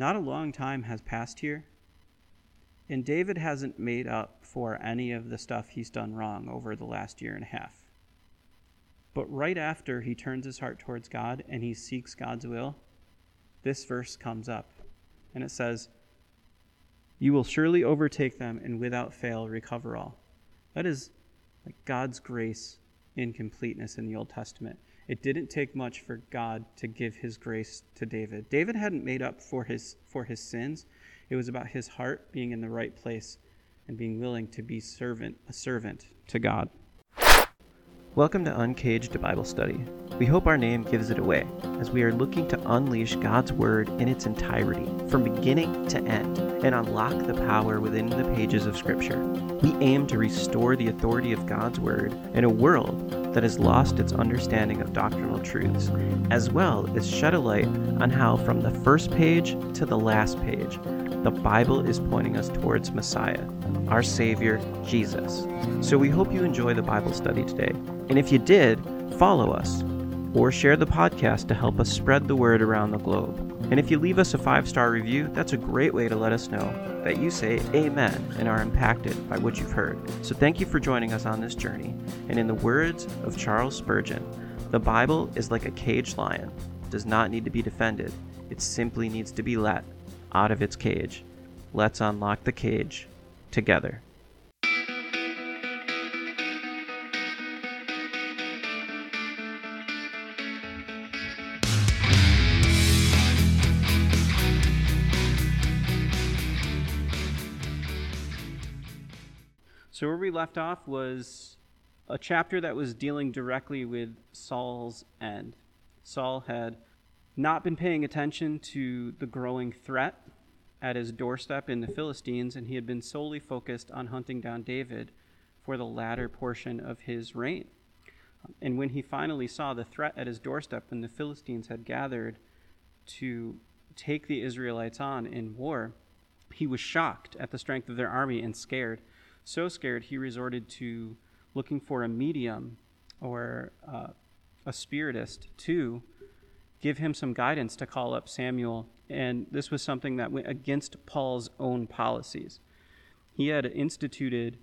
not a long time has passed here, and David hasn't made up for any of the stuff he's done wrong over the last year and a half. But right after he turns his heart towards God and he seeks God's will, this verse comes up. And it says, You will surely overtake them and without fail recover all. That is like God's grace in completeness in the Old Testament. It didn't take much for God to give his grace to David. David hadn't made up for his for his sins. It was about his heart being in the right place and being willing to be servant a servant to God. Welcome to Uncaged Bible Study. We hope our name gives it away, as we are looking to unleash God's Word in its entirety, from beginning to end, and unlock the power within the pages of Scripture. We aim to restore the authority of God's Word in a world that has lost its understanding of doctrinal truths, as well as shed a light on how, from the first page to the last page, the Bible is pointing us towards Messiah, our Savior, Jesus. So we hope you enjoy the Bible study today. And if you did, follow us or share the podcast to help us spread the word around the globe. And if you leave us a five star review, that's a great way to let us know that you say amen and are impacted by what you've heard. So thank you for joining us on this journey. And in the words of Charles Spurgeon, the Bible is like a caged lion, it does not need to be defended, it simply needs to be let out of its cage. Let's unlock the cage together. So, where we left off was a chapter that was dealing directly with Saul's end. Saul had not been paying attention to the growing threat at his doorstep in the Philistines, and he had been solely focused on hunting down David for the latter portion of his reign. And when he finally saw the threat at his doorstep, when the Philistines had gathered to take the Israelites on in war, he was shocked at the strength of their army and scared. So scared, he resorted to looking for a medium or uh, a spiritist to give him some guidance to call up Samuel. And this was something that went against Saul's own policies. He had instituted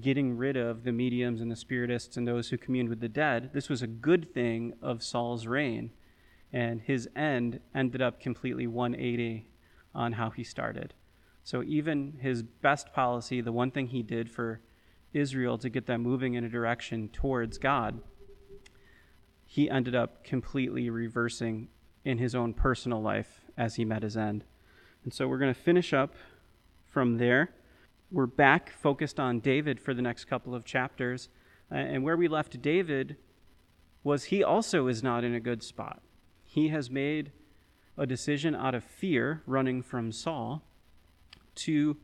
getting rid of the mediums and the spiritists and those who communed with the dead. This was a good thing of Saul's reign. And his end ended up completely 180 on how he started. So, even his best policy, the one thing he did for Israel to get them moving in a direction towards God, he ended up completely reversing in his own personal life as he met his end. And so we're going to finish up from there. We're back focused on David for the next couple of chapters. And where we left David was he also is not in a good spot. He has made a decision out of fear, running from Saul, to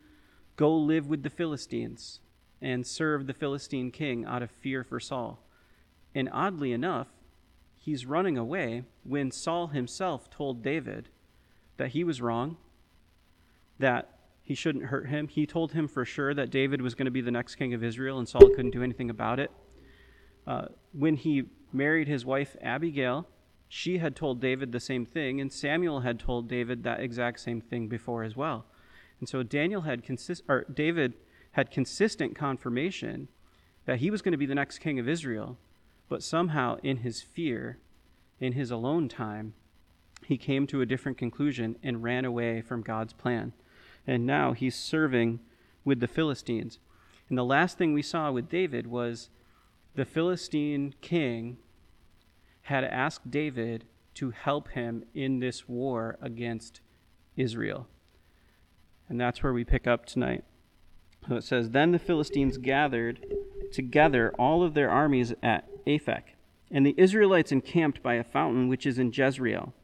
go live with the Philistines and serve the Philistine king out of fear for Saul. And oddly enough, he's running away when Saul himself told David that he was wrong, that he shouldn't hurt him. He told him for sure that David was going to be the next king of Israel and Saul couldn't do anything about it. Uh, when he married his wife Abigail, she had told David the same thing, and Samuel had told David that exact same thing before as well. And so Daniel had consist, or David had consistent confirmation that he was going to be the next king of Israel, but somehow, in his fear, in his alone time, he came to a different conclusion and ran away from God's plan. And now he's serving with the Philistines. And the last thing we saw with David was the Philistine king had asked David to help him in this war against Israel. And that's where we pick up tonight. So it says, Then the Philistines gathered together all of their armies at Aphek, and the Israelites encamped by a fountain which is in Jezreel.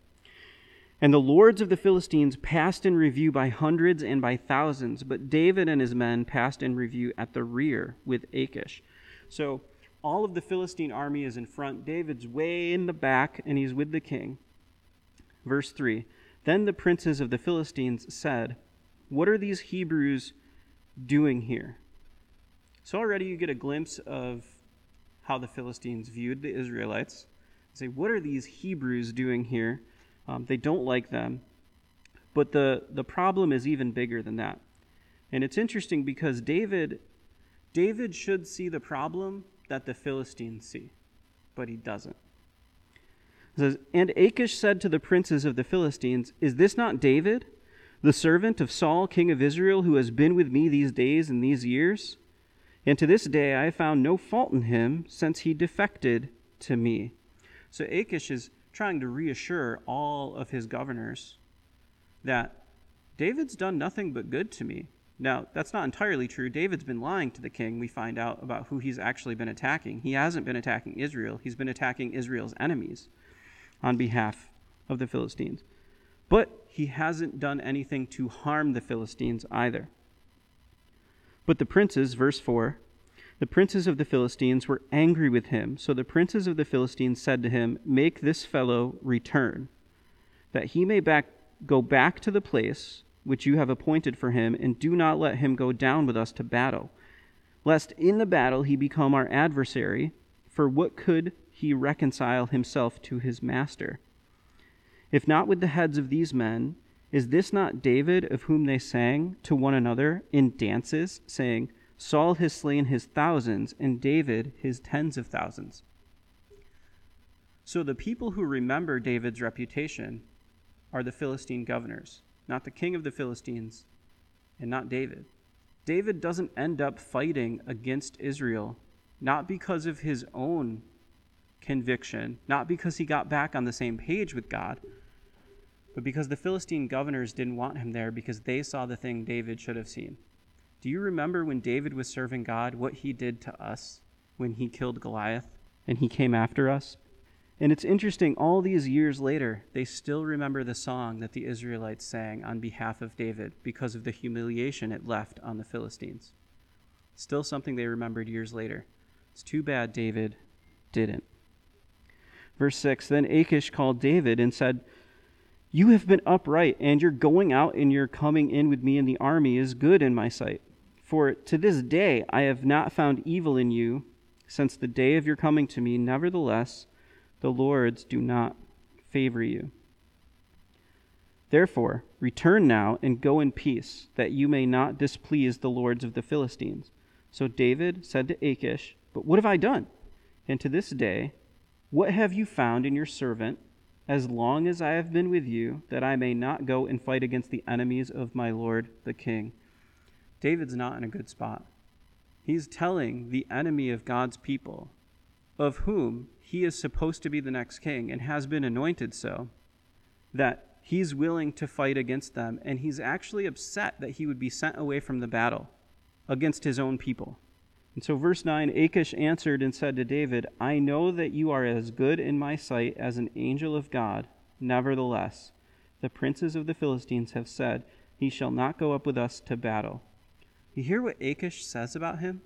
And the lords of the Philistines passed in review by hundreds and by thousands, but David and his men passed in review at the rear with Achish. So all of the Philistine army is in front. David's way in the back, and he's with the king. Verse 3 Then the princes of the Philistines said, What are these Hebrews doing here? So already you get a glimpse of how the Philistines viewed the Israelites. Say, What are these Hebrews doing here? Um, they don't like them. But the, the problem is even bigger than that. And it's interesting because David David should see the problem that the Philistines see, but he doesn't. It says, And Achish said to the princes of the Philistines, Is this not David, the servant of Saul, king of Israel, who has been with me these days and these years? And to this day I have found no fault in him, since he defected to me. So Achish is trying to reassure all of his governors that David's done nothing but good to me. Now, that's not entirely true. David's been lying to the king, we find out, about who he's actually been attacking. He hasn't been attacking Israel, he's been attacking Israel's enemies on behalf of the Philistines. But he hasn't done anything to harm the Philistines either. But the princes, verse 4, the princes of the Philistines were angry with him. So the princes of the Philistines said to him, Make this fellow return, that he may back, go back to the place which you have appointed for him, and do not let him go down with us to battle, lest in the battle he become our adversary, for what could he reconcile himself to his master? If not with the heads of these men, is this not David of whom they sang to one another in dances, saying, Saul has slain his thousands, and David his tens of thousands? So the people who remember David's reputation are the Philistine governors not the king of the Philistines, and not David. David doesn't end up fighting against Israel, not because of his own conviction, not because he got back on the same page with God, but because the Philistine governors didn't want him there because they saw the thing David should have seen. Do you remember when David was serving God, what he did to us when he killed Goliath and he came after us? And it's interesting, all these years later, they still remember the song that the Israelites sang on behalf of David because of the humiliation it left on the Philistines. Still something they remembered years later. It's too bad David didn't. Verse 6 Then Achish called David and said, You have been upright, and your going out and your coming in with me in the army is good in my sight. For to this day I have not found evil in you since the day of your coming to me. Nevertheless, the lords do not favor you. Therefore, return now and go in peace, that you may not displease the lords of the Philistines. So David said to Achish, But what have I done? And to this day, what have you found in your servant, as long as I have been with you, that I may not go and fight against the enemies of my lord the king? David's not in a good spot. He's telling the enemy of God's people, of whom he is supposed to be the next king and has been anointed so, that he's willing to fight against them, and he's actually upset that he would be sent away from the battle against his own people. And so, verse 9 Achish answered and said to David, I know that you are as good in my sight as an angel of God. Nevertheless, the princes of the Philistines have said, He shall not go up with us to battle. You hear what Achish says about him?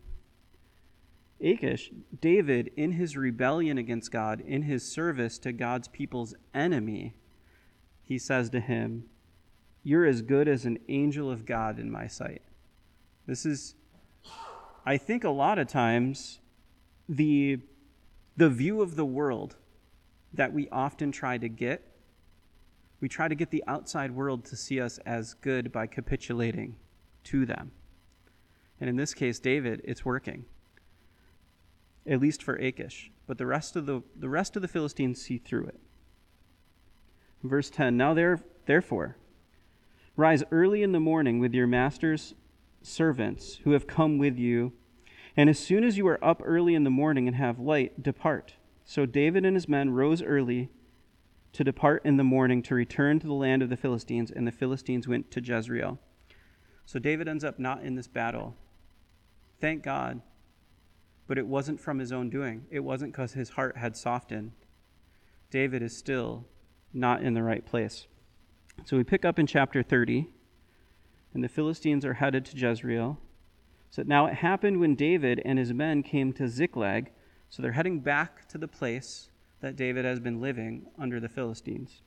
Achish, David, in his rebellion against God, in his service to God's people's enemy, he says to him, You're as good as an angel of God in my sight. This is, I think, a lot of times the, the view of the world that we often try to get. We try to get the outside world to see us as good by capitulating to them. And in this case, David, it's working at least for Achish, but the rest of the, the rest of the Philistines see through it. Verse 10 Now there, therefore, rise early in the morning with your master's servants who have come with you, and as soon as you are up early in the morning and have light, depart. So David and his men rose early to depart in the morning to return to the land of the Philistines, and the Philistines went to Jezreel. So David ends up not in this battle. Thank God but it wasn't from his own doing. It wasn't because his heart had softened. David is still not in the right place. So we pick up in chapter 30, and the Philistines are headed to Jezreel. So now it happened when David and his men came to Ziklag. So they're heading back to the place that David has been living under the Philistines.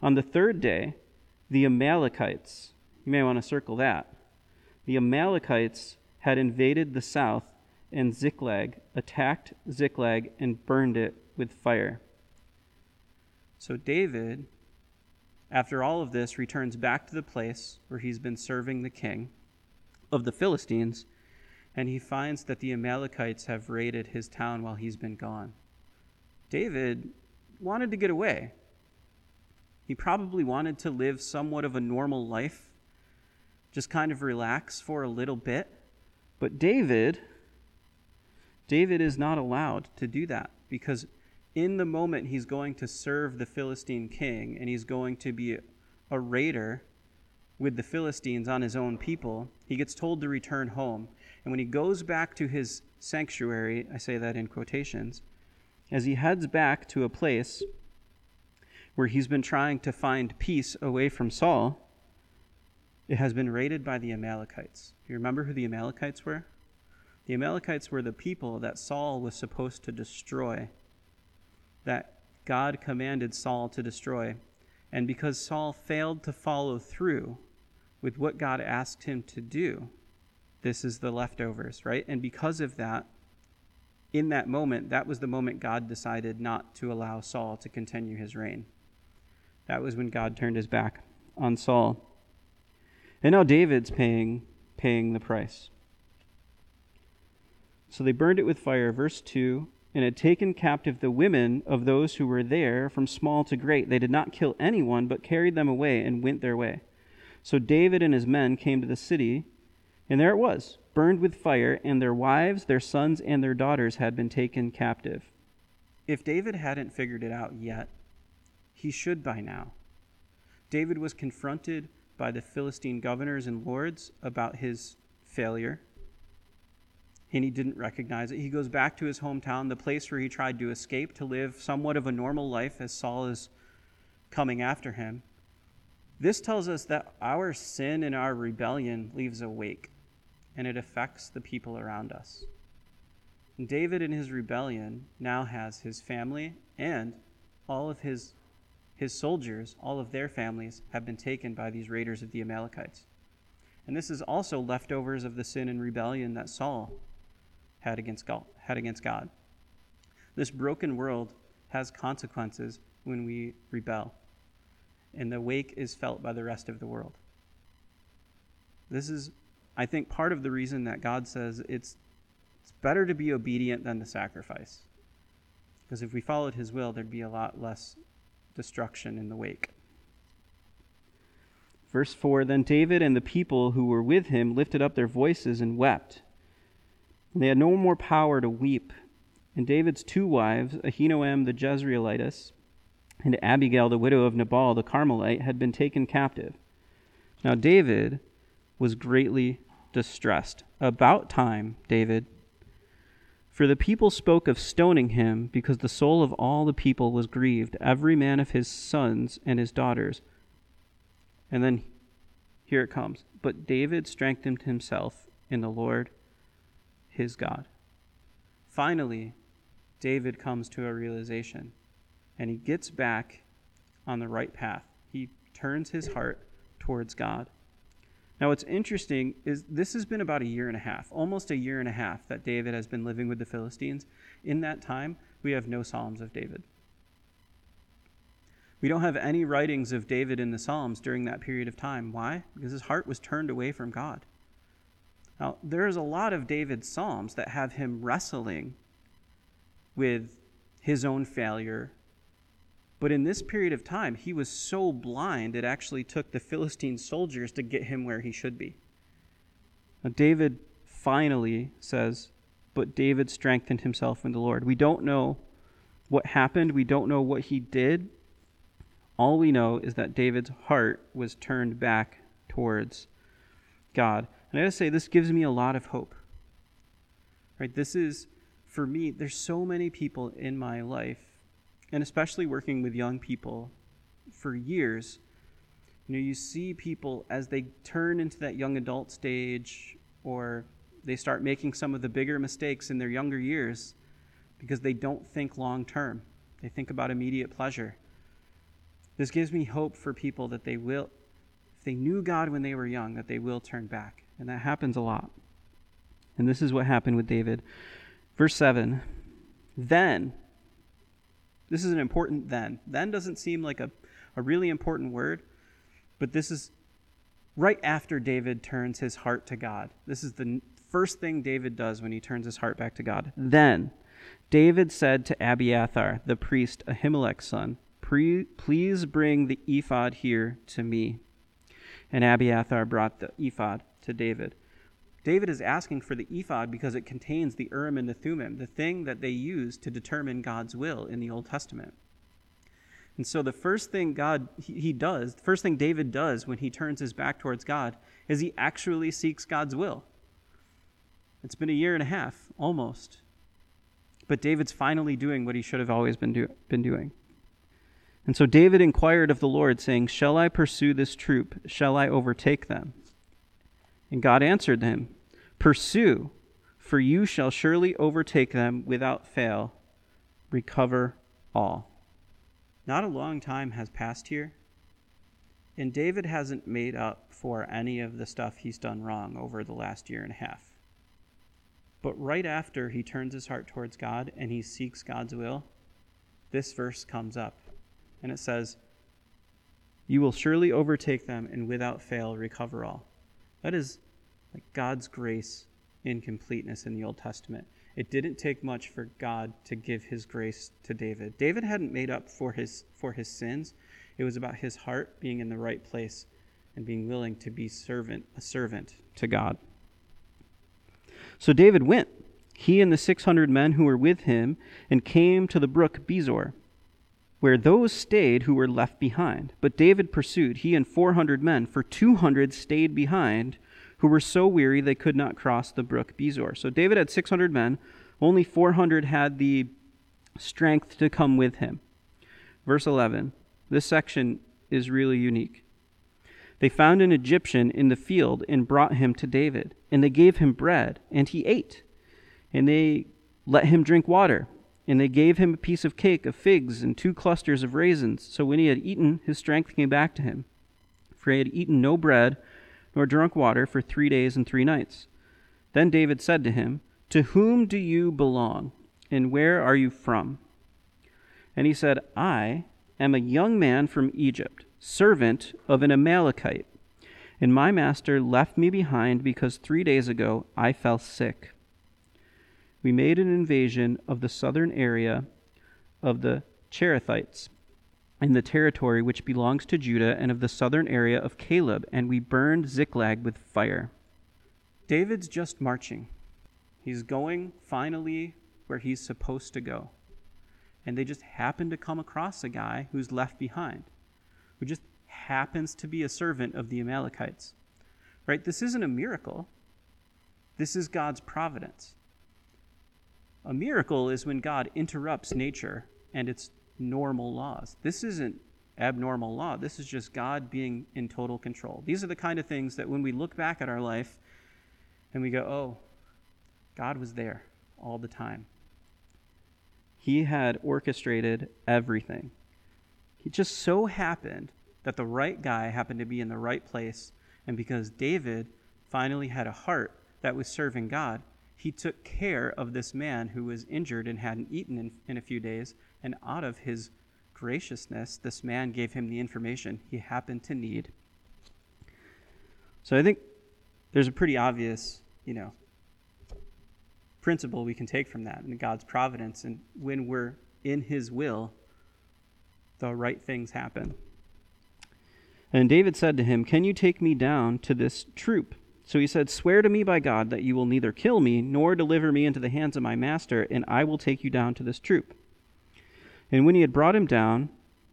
On the third day, the Amalekites, you may want to circle that, the Amalekites had invaded the south and Ziklag, attacked Ziklag and burned it with fire. So David after all of this, returns back to the place where he's been serving the king of the Philistines, and he finds that the Amalekites have raided his town while he's been gone. David wanted to get away. He probably wanted to live somewhat of a normal life, just kind of relax for a little bit. But David, David is not allowed to do that because in the moment he's going to serve the Philistine king and he's going to be a raider with the Philistines on his own people, he gets told to return home. And when he goes back to his sanctuary, I say that in quotations, as he heads back to a place where he's been trying to find peace away from Saul, it has been raided by the Amalekites. Do You remember who the Amalekites were? The Amalekites were the people that Saul was supposed to destroy, that God commanded Saul to destroy. And because Saul failed to follow through with what God asked him to do, this is the leftovers, right? And because of that, in that moment, that was the moment God decided not to allow Saul to continue his reign. That was when God turned his back on Saul. And now David's paying paying the price. So they burned it with fire, verse 2, and had taken captive the women of those who were there, from small to great. They did not kill anyone, but carried them away and went their way. So David and his men came to the city, and there it was, burned with fire, and their wives, their sons, and their daughters had been taken captive. If David hadn't figured it out yet, he should by now. David was confronted by the Philistine governors and lords about his failure and he didn't recognize it. He goes back to his hometown, the place where he tried to escape to live somewhat of a normal life as Saul is coming after him. This tells us that our sin and our rebellion leaves a wake, and it affects the people around us. And David, in his rebellion, now has his family and all of his, his soldiers, all of their families, have been taken by these raiders of the Amalekites. And this is also leftovers of the sin and rebellion that Saul had against God, had against God. This broken world has consequences when we rebel, and the wake is felt by the rest of the world. This is, I think, part of the reason that God says it's, it's better to be obedient than to sacrifice. Because if we followed his will, there'd be a lot less destruction in the wake. Verse 4 Then David and the people who were with him lifted up their voices and wept. And they had no more power to weep. And David's two wives, Ahinoam the Jezreelitess and Abigail the widow of Nabal the Carmelite, had been taken captive. Now David was greatly distressed. About time, David. For the people spoke of stoning him, because the soul of all the people was grieved, every man of his sons and his daughters. And then here it comes. But David strengthened himself in the Lord his God. Finally, David comes to a realization and he gets back on the right path. He turns his heart towards God. Now, what's interesting is this has been about a year and a half, almost a year and a half, that David has been living with the Philistines. In that time, we have no Psalms of David. We don't have any writings of David in the Psalms during that period of time. Why? Because his heart was turned away from God. Now, there's a lot of David's Psalms that have him wrestling with his own failure. But in this period of time, he was so blind, it actually took the Philistine soldiers to get him where he should be. Now, David finally says, But David strengthened himself in the Lord. We don't know what happened, we don't know what he did. All we know is that David's heart was turned back towards God. And I gotta say, this gives me a lot of hope. Right? This is, for me, there's so many people in my life, and especially working with young people for years. You know, you see people as they turn into that young adult stage or they start making some of the bigger mistakes in their younger years because they don't think long term. They think about immediate pleasure. This gives me hope for people that they will, if they knew God when they were young, that they will turn back. And that happens a lot. And this is what happened with David. Verse 7 Then, this is an important then. Then doesn't seem like a, a really important word, but this is right after David turns his heart to God. This is the first thing David does when he turns his heart back to God. Then David said to Abiathar, the priest, Ahimelech's son, Please bring the ephod here to me. And Abiathar brought the ephod to David. David is asking for the ephod because it contains the Urim and the Thummim, the thing that they use to determine God's will in the Old Testament. And so the first thing God he does, the first thing David does when he turns his back towards God is he actually seeks God's will. It's been a year and a half almost. But David's finally doing what he should have always been, do, been doing. And so David inquired of the Lord, saying, Shall I pursue this troop? Shall I overtake them? And God answered him, Pursue, for you shall surely overtake them without fail, recover all. Not a long time has passed here, and David hasn't made up for any of the stuff he's done wrong over the last year and a half. But right after he turns his heart towards God and he seeks God's will, this verse comes up, and it says, You will surely overtake them and without fail recover all. That is like God's grace in completeness in the Old Testament. It didn't take much for God to give his grace to David. David hadn't made up for his for his sins. It was about his heart being in the right place and being willing to be servant a servant to God. So David went, he and the 600 men who were with him, and came to the brook Besor, where those stayed who were left behind. But David pursued, he and 400 men, for 200 stayed behind who were so weary they could not cross the brook Besor. So David had 600 men, only 400 had the strength to come with him. Verse 11. This section is really unique. They found an Egyptian in the field and brought him to David, and they gave him bread, and he ate. And they let him drink water, and they gave him a piece of cake of figs and two clusters of raisins. So when he had eaten, his strength came back to him. For he had eaten no bread nor drunk water for three days and three nights. Then David said to him, To whom do you belong, and where are you from? And he said, I am a young man from Egypt, servant of an Amalekite. And my master left me behind because three days ago I fell sick. We made an invasion of the southern area of the Cherethites in the territory which belongs to Judah and of the southern area of Caleb, and we burned Ziklag with fire. David's just marching. He's going finally where he's supposed to go. And they just happen to come across a guy who's left behind, who just happens to be a servant of the Amalekites. Right? This isn't a miracle. This is God's providence. A miracle is when God interrupts nature and its normal laws. This isn't abnormal law. This is just God being in total control. These are the kind of things that when we look back at our life and we go, oh, God was there all the time. He had orchestrated everything. It just so happened that the right guy happened to be in the right place. And because David finally had a heart that was serving God, he took care of this man who was injured and hadn't eaten in, in a few days and out of his graciousness, this man gave him the information he happened to need. So I think there's a pretty obvious, you know, principle we can take from that in God's providence. And when we're in his will, the right things happen. And David said to him, Can you take me down to this troop? So he said, Swear to me by God that you will neither kill me nor deliver me into the hands of my master, and I will take you down to this troop. And when he had brought him down,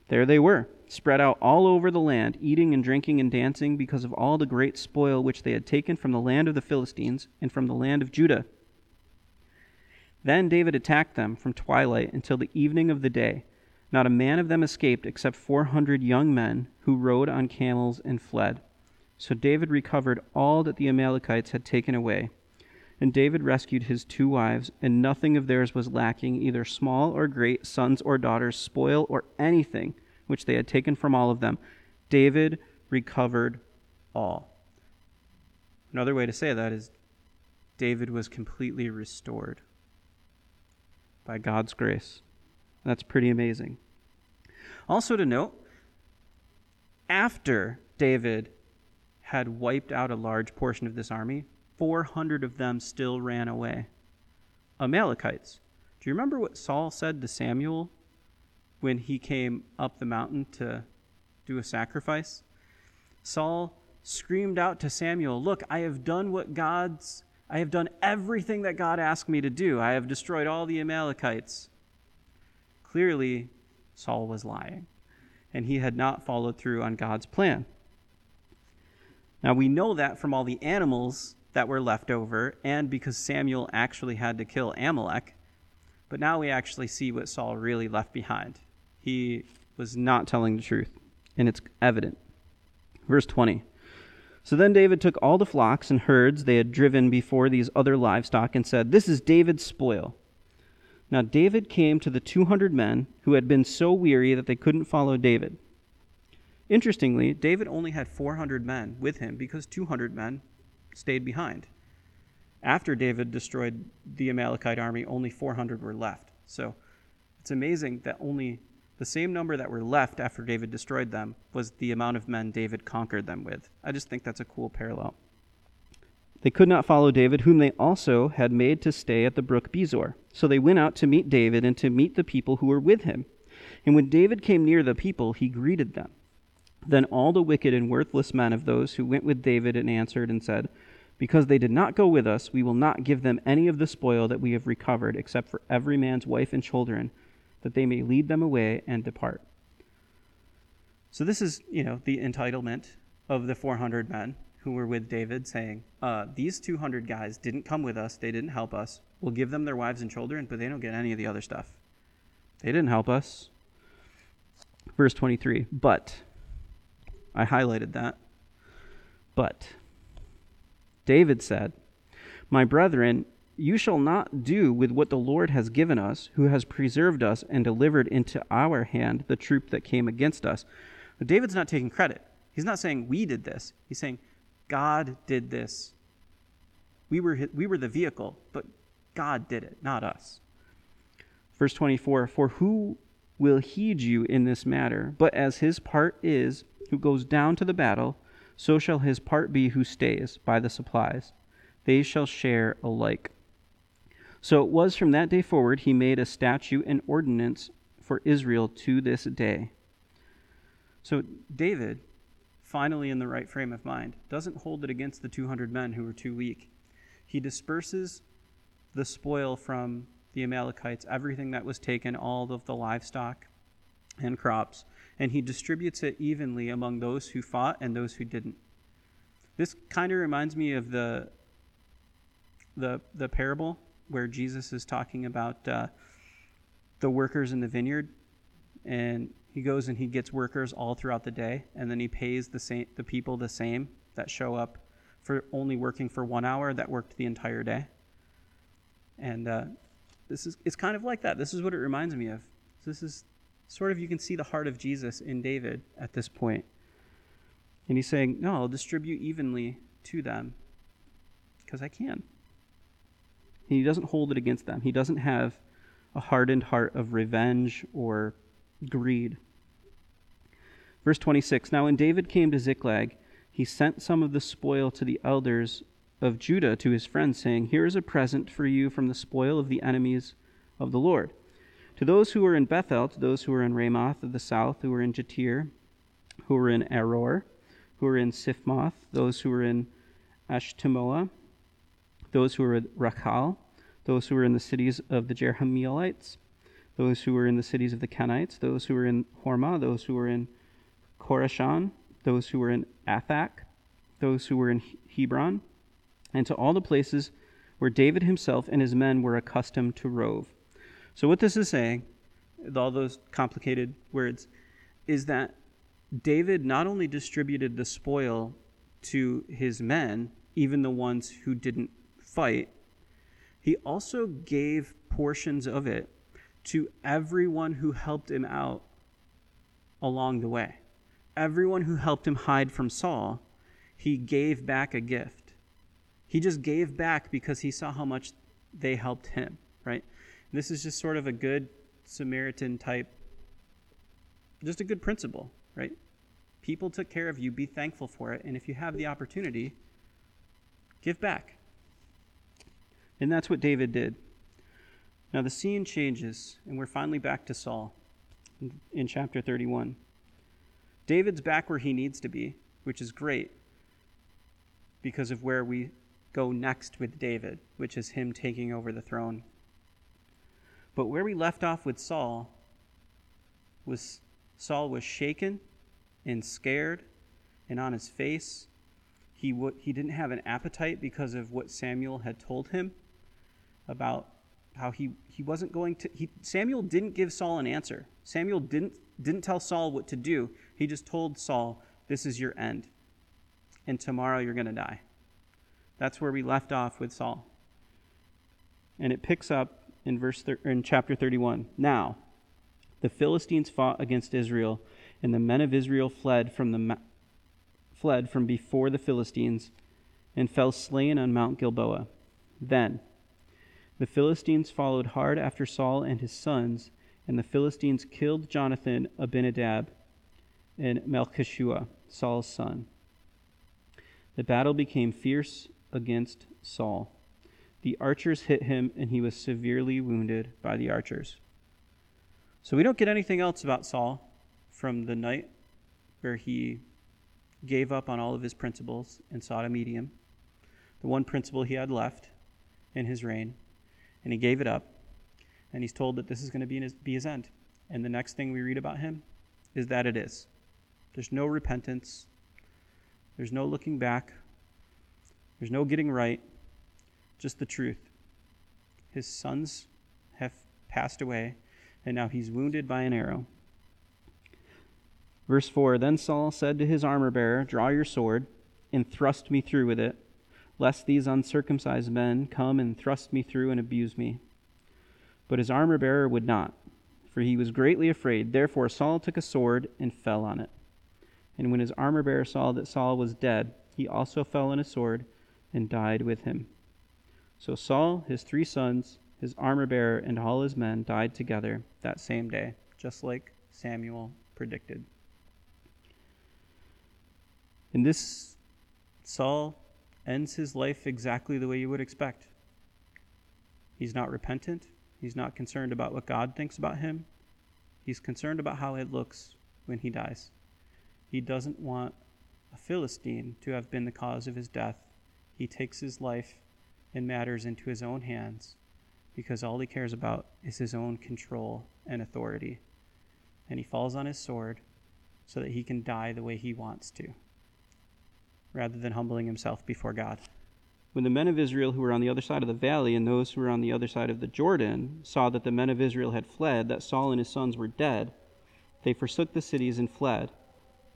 there they were, spread out all over the land, eating and drinking and dancing because of all the great spoil which they had taken from the land of the Philistines and from the land of Judah. Then David attacked them from twilight until the evening of the day. Not a man of them escaped except four hundred young men who rode on camels and fled. So David recovered all that the Amalekites had taken away and David rescued his two wives, and nothing of theirs was lacking, either small or great, sons or daughters, spoil or anything which they had taken from all of them. David recovered all. Another way to say that is David was completely restored by God's grace. That's pretty amazing. Also, to note, after David had wiped out a large portion of this army, 400 of them still ran away. Amalekites. Do you remember what Saul said to Samuel when he came up the mountain to do a sacrifice? Saul screamed out to Samuel, Look, I have done what God's, I have done everything that God asked me to do. I have destroyed all the Amalekites. Clearly, Saul was lying, and he had not followed through on God's plan. Now, we know that from all the animals that were left over, and because Samuel actually had to kill Amalek. But now we actually see what Saul really left behind. He was not telling the truth, and it's evident. Verse 20. So then David took all the flocks and herds they had driven before these other livestock and said, This is David's spoil. Now David came to the 200 men who had been so weary that they couldn't follow David. Interestingly, David only had 400 men with him because 200 men stayed behind. After David destroyed the Amalekite army, only 400 were left. So it's amazing that only the same number that were left after David destroyed them was the amount of men David conquered them with. I just think that's a cool parallel. They could not follow David, whom they also had made to stay at the brook Besor. So they went out to meet David and to meet the people who were with him. And when David came near the people, he greeted them. Then all the wicked and worthless men of those who went with David and answered and said, Because they did not go with us, we will not give them any of the spoil that we have recovered, except for every man's wife and children that they may lead them away and depart. So this is, you know, the entitlement of the 400 men who were with David saying, uh, these 200 guys didn't come with us. They didn't help us. We'll give them their wives and children, but they don't get any of the other stuff. They didn't help us. Verse 23, but, I highlighted that, but, David said, My brethren, you shall not do with what the Lord has given us, who has preserved us and delivered into our hand the troop that came against us. But David's not taking credit. He's not saying we did this. He's saying God did this. We were, we were the vehicle, but God did it, not us. Verse 24 For who will heed you in this matter? But as his part is, who goes down to the battle, so shall his part be who stays by the supplies. They shall share alike. So it was from that day forward he made a statute and ordinance for Israel to this day. So David, finally in the right frame of mind, doesn't hold it against the 200 men who were too weak. He disperses the spoil from the Amalekites, everything that was taken, all of the livestock and crops, and he distributes it evenly among those who fought and those who didn't. This kind of reminds me of the the the parable where Jesus is talking about uh, the workers in the vineyard, and he goes and he gets workers all throughout the day, and then he pays the same the people the same that show up for only working for one hour that worked the entire day. And uh, this is it's kind of like that. This is what it reminds me of. This is sort of you can see the heart of Jesus in David at this point. And he's saying, No, I'll distribute evenly to them because I can. He doesn't hold it against them. He doesn't have a hardened heart of revenge or greed. Verse 26 Now, when David came to Ziklag, he sent some of the spoil to the elders of Judah to his friends, saying, Here is a present for you from the spoil of the enemies of the Lord. To those who were in Bethel, to those who were in Ramoth of the south, who were in Jatir, who were in Aroer, who were in Siphmoth, those who were in Eshtemoa, those who were at Rachal, those who were in the cities of the Jerahmeelites, those who were in the cities of the Kenites, those who were in Hormah, those who were in Chorashan, those who were in Athach, those who were in Hebron, and to all the places where David himself and his men were accustomed to rove. So, what this is saying, with all those complicated words, is that David not only distributed the spoil to his men, even the ones who didn't fight, he also gave portions of it to everyone who helped him out along the way. Everyone who helped him hide from Saul, he gave back a gift. He just gave back because he saw how much they helped him, right? This is just sort of a good Samaritan type, just a good principle, right? People took care of you. Be thankful for it. And if you have the opportunity, give back. And that's what David did. Now the scene changes, and we're finally back to Saul in, in chapter 31. David's back where he needs to be, which is great because of where we go next with David, which is him taking over the throne. But where we left off with Saul was Saul was shaken and scared and on his face. He, w- he didn't have an appetite because of what Samuel had told him about how he, he wasn't going to he, Samuel didn't give Saul an answer. Samuel didn't didn't tell Saul what to do. He just told Saul, "This is your end. And tomorrow you're going to die." That's where we left off with Saul. And it picks up in verse thir- in chapter 31. Now, the Philistines fought against Israel, and the men of Israel fled from the ma- fled from before the Philistines and fell slain on Mount Gilboa. Then the Philistines followed hard after Saul and his sons, and the Philistines killed Jonathan, Abinadab, and Melchishua, Saul's son. The battle became fierce against Saul. The archers hit him, and he was severely wounded by the archers. So we don't get anything else about Saul from the night where he gave up on all of his principles and sought a medium, the one principle he had left in his reign and he gave it up. And he's told that this is going to be his, be his end. And the next thing we read about him is that it is. There's no repentance, there's no looking back, there's no getting right, just the truth. His sons have passed away, and now he's wounded by an arrow. Verse 4 Then Saul said to his armor bearer, Draw your sword, and thrust me through with it lest these uncircumcised men come and thrust me through and abuse me. But his armor bearer would not, for he was greatly afraid. Therefore Saul took a sword and fell on it. And when his armor bearer saw that Saul was dead, he also fell on his sword and died with him. So Saul, his three sons, his armor bearer, and all his men died together that same day, just like Samuel predicted. In this, Saul ends his life exactly the way you would expect. He's not repentant. He's not concerned about what God thinks about him. He's concerned about how it looks when he dies. He doesn't want a Philistine to have been the cause of his death. He takes his life and matters into his own hands because all he cares about is his own control and authority. And he falls on his sword so that he can die the way he wants to rather than humbling himself before God. When the men of Israel who were on the other side of the valley and those who were on the other side of the Jordan saw that the men of Israel had fled, that Saul and his sons were dead, they forsook the cities and fled.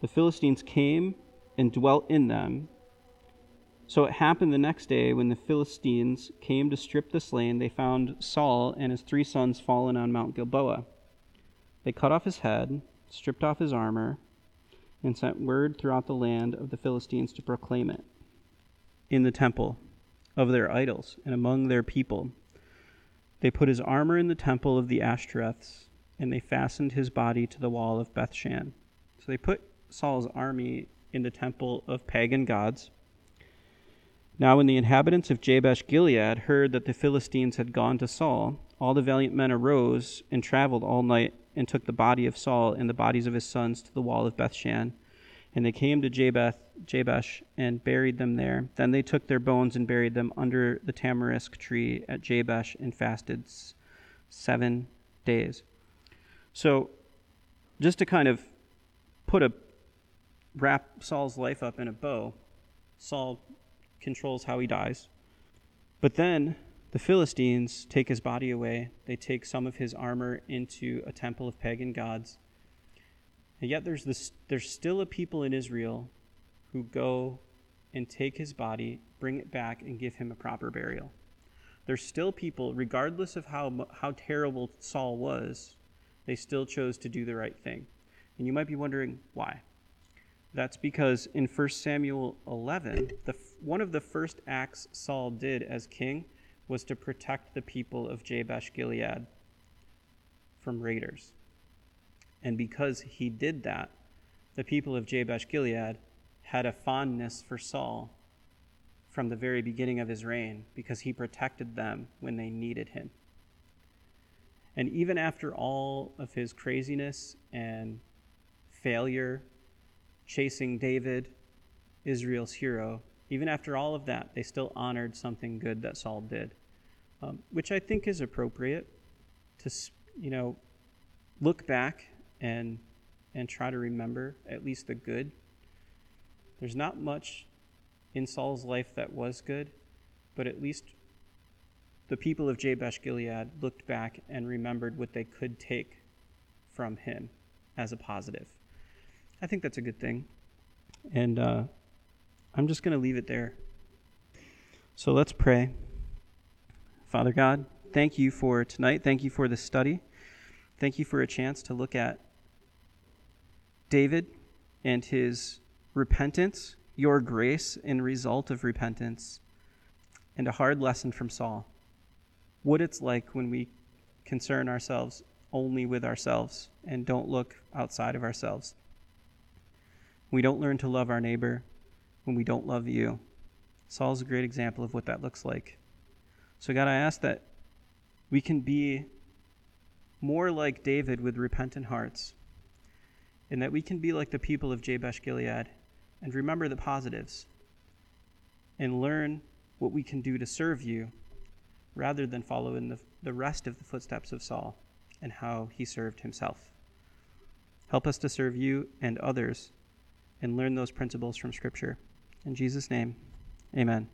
The Philistines came and dwelt in them. So it happened the next day when the Philistines came to strip the slain, they found Saul and his three sons fallen on Mount Gilboa. They cut off his head, stripped off his armor, and sent word throughout the land of the Philistines to proclaim it in the temple of their idols and among their people. They put his armor in the temple of the Ashtoreths, and they fastened his body to the wall of Bethshan. So they put Saul's army in the temple of pagan gods. Now, when the inhabitants of Jabesh Gilead heard that the Philistines had gone to Saul, all the valiant men arose and traveled all night and took the body of Saul and the bodies of his sons to the wall of Bethshan. And they came to Jabeth, Jabesh and buried them there. Then they took their bones and buried them under the tamarisk tree at Jabesh and fasted seven days. So, just to kind of put a wrap Saul's life up in a bow, Saul controls how he dies. But then the Philistines take his body away. They take some of his armor into a temple of pagan gods. And yet there's this there's still a people in Israel who go and take his body, bring it back and give him a proper burial. There's still people regardless of how how terrible Saul was, they still chose to do the right thing. And you might be wondering why. That's because in 1 Samuel 11, the, one of the first acts Saul did as king was to protect the people of Jabesh Gilead from raiders. And because he did that, the people of Jabesh Gilead had a fondness for Saul from the very beginning of his reign because he protected them when they needed him. And even after all of his craziness and failure chasing David, Israel's hero, even after all of that, they still honored something good that Saul did, um, which I think is appropriate to, you know, look back and and try to remember at least the good. There's not much in Saul's life that was good, but at least the people of Jabesh Gilead looked back and remembered what they could take from him as a positive. I think that's a good thing. And uh, I'm just going to leave it there. So let's pray. Father God, thank you for tonight. Thank you for the study. Thank you for a chance to look at David and his repentance, your grace in result of repentance, and a hard lesson from Saul. What it's like when we concern ourselves only with ourselves and don't look outside of ourselves. We don't learn to love our neighbor when we don't love you. Saul's a great example of what that looks like. So, God, I ask that we can be more like David with repentant hearts, and that we can be like the people of Jabesh Gilead and remember the positives and learn what we can do to serve you rather than follow in the, the rest of the footsteps of Saul and how he served himself. Help us to serve you and others and learn those principles from Scripture. In Jesus' name, amen.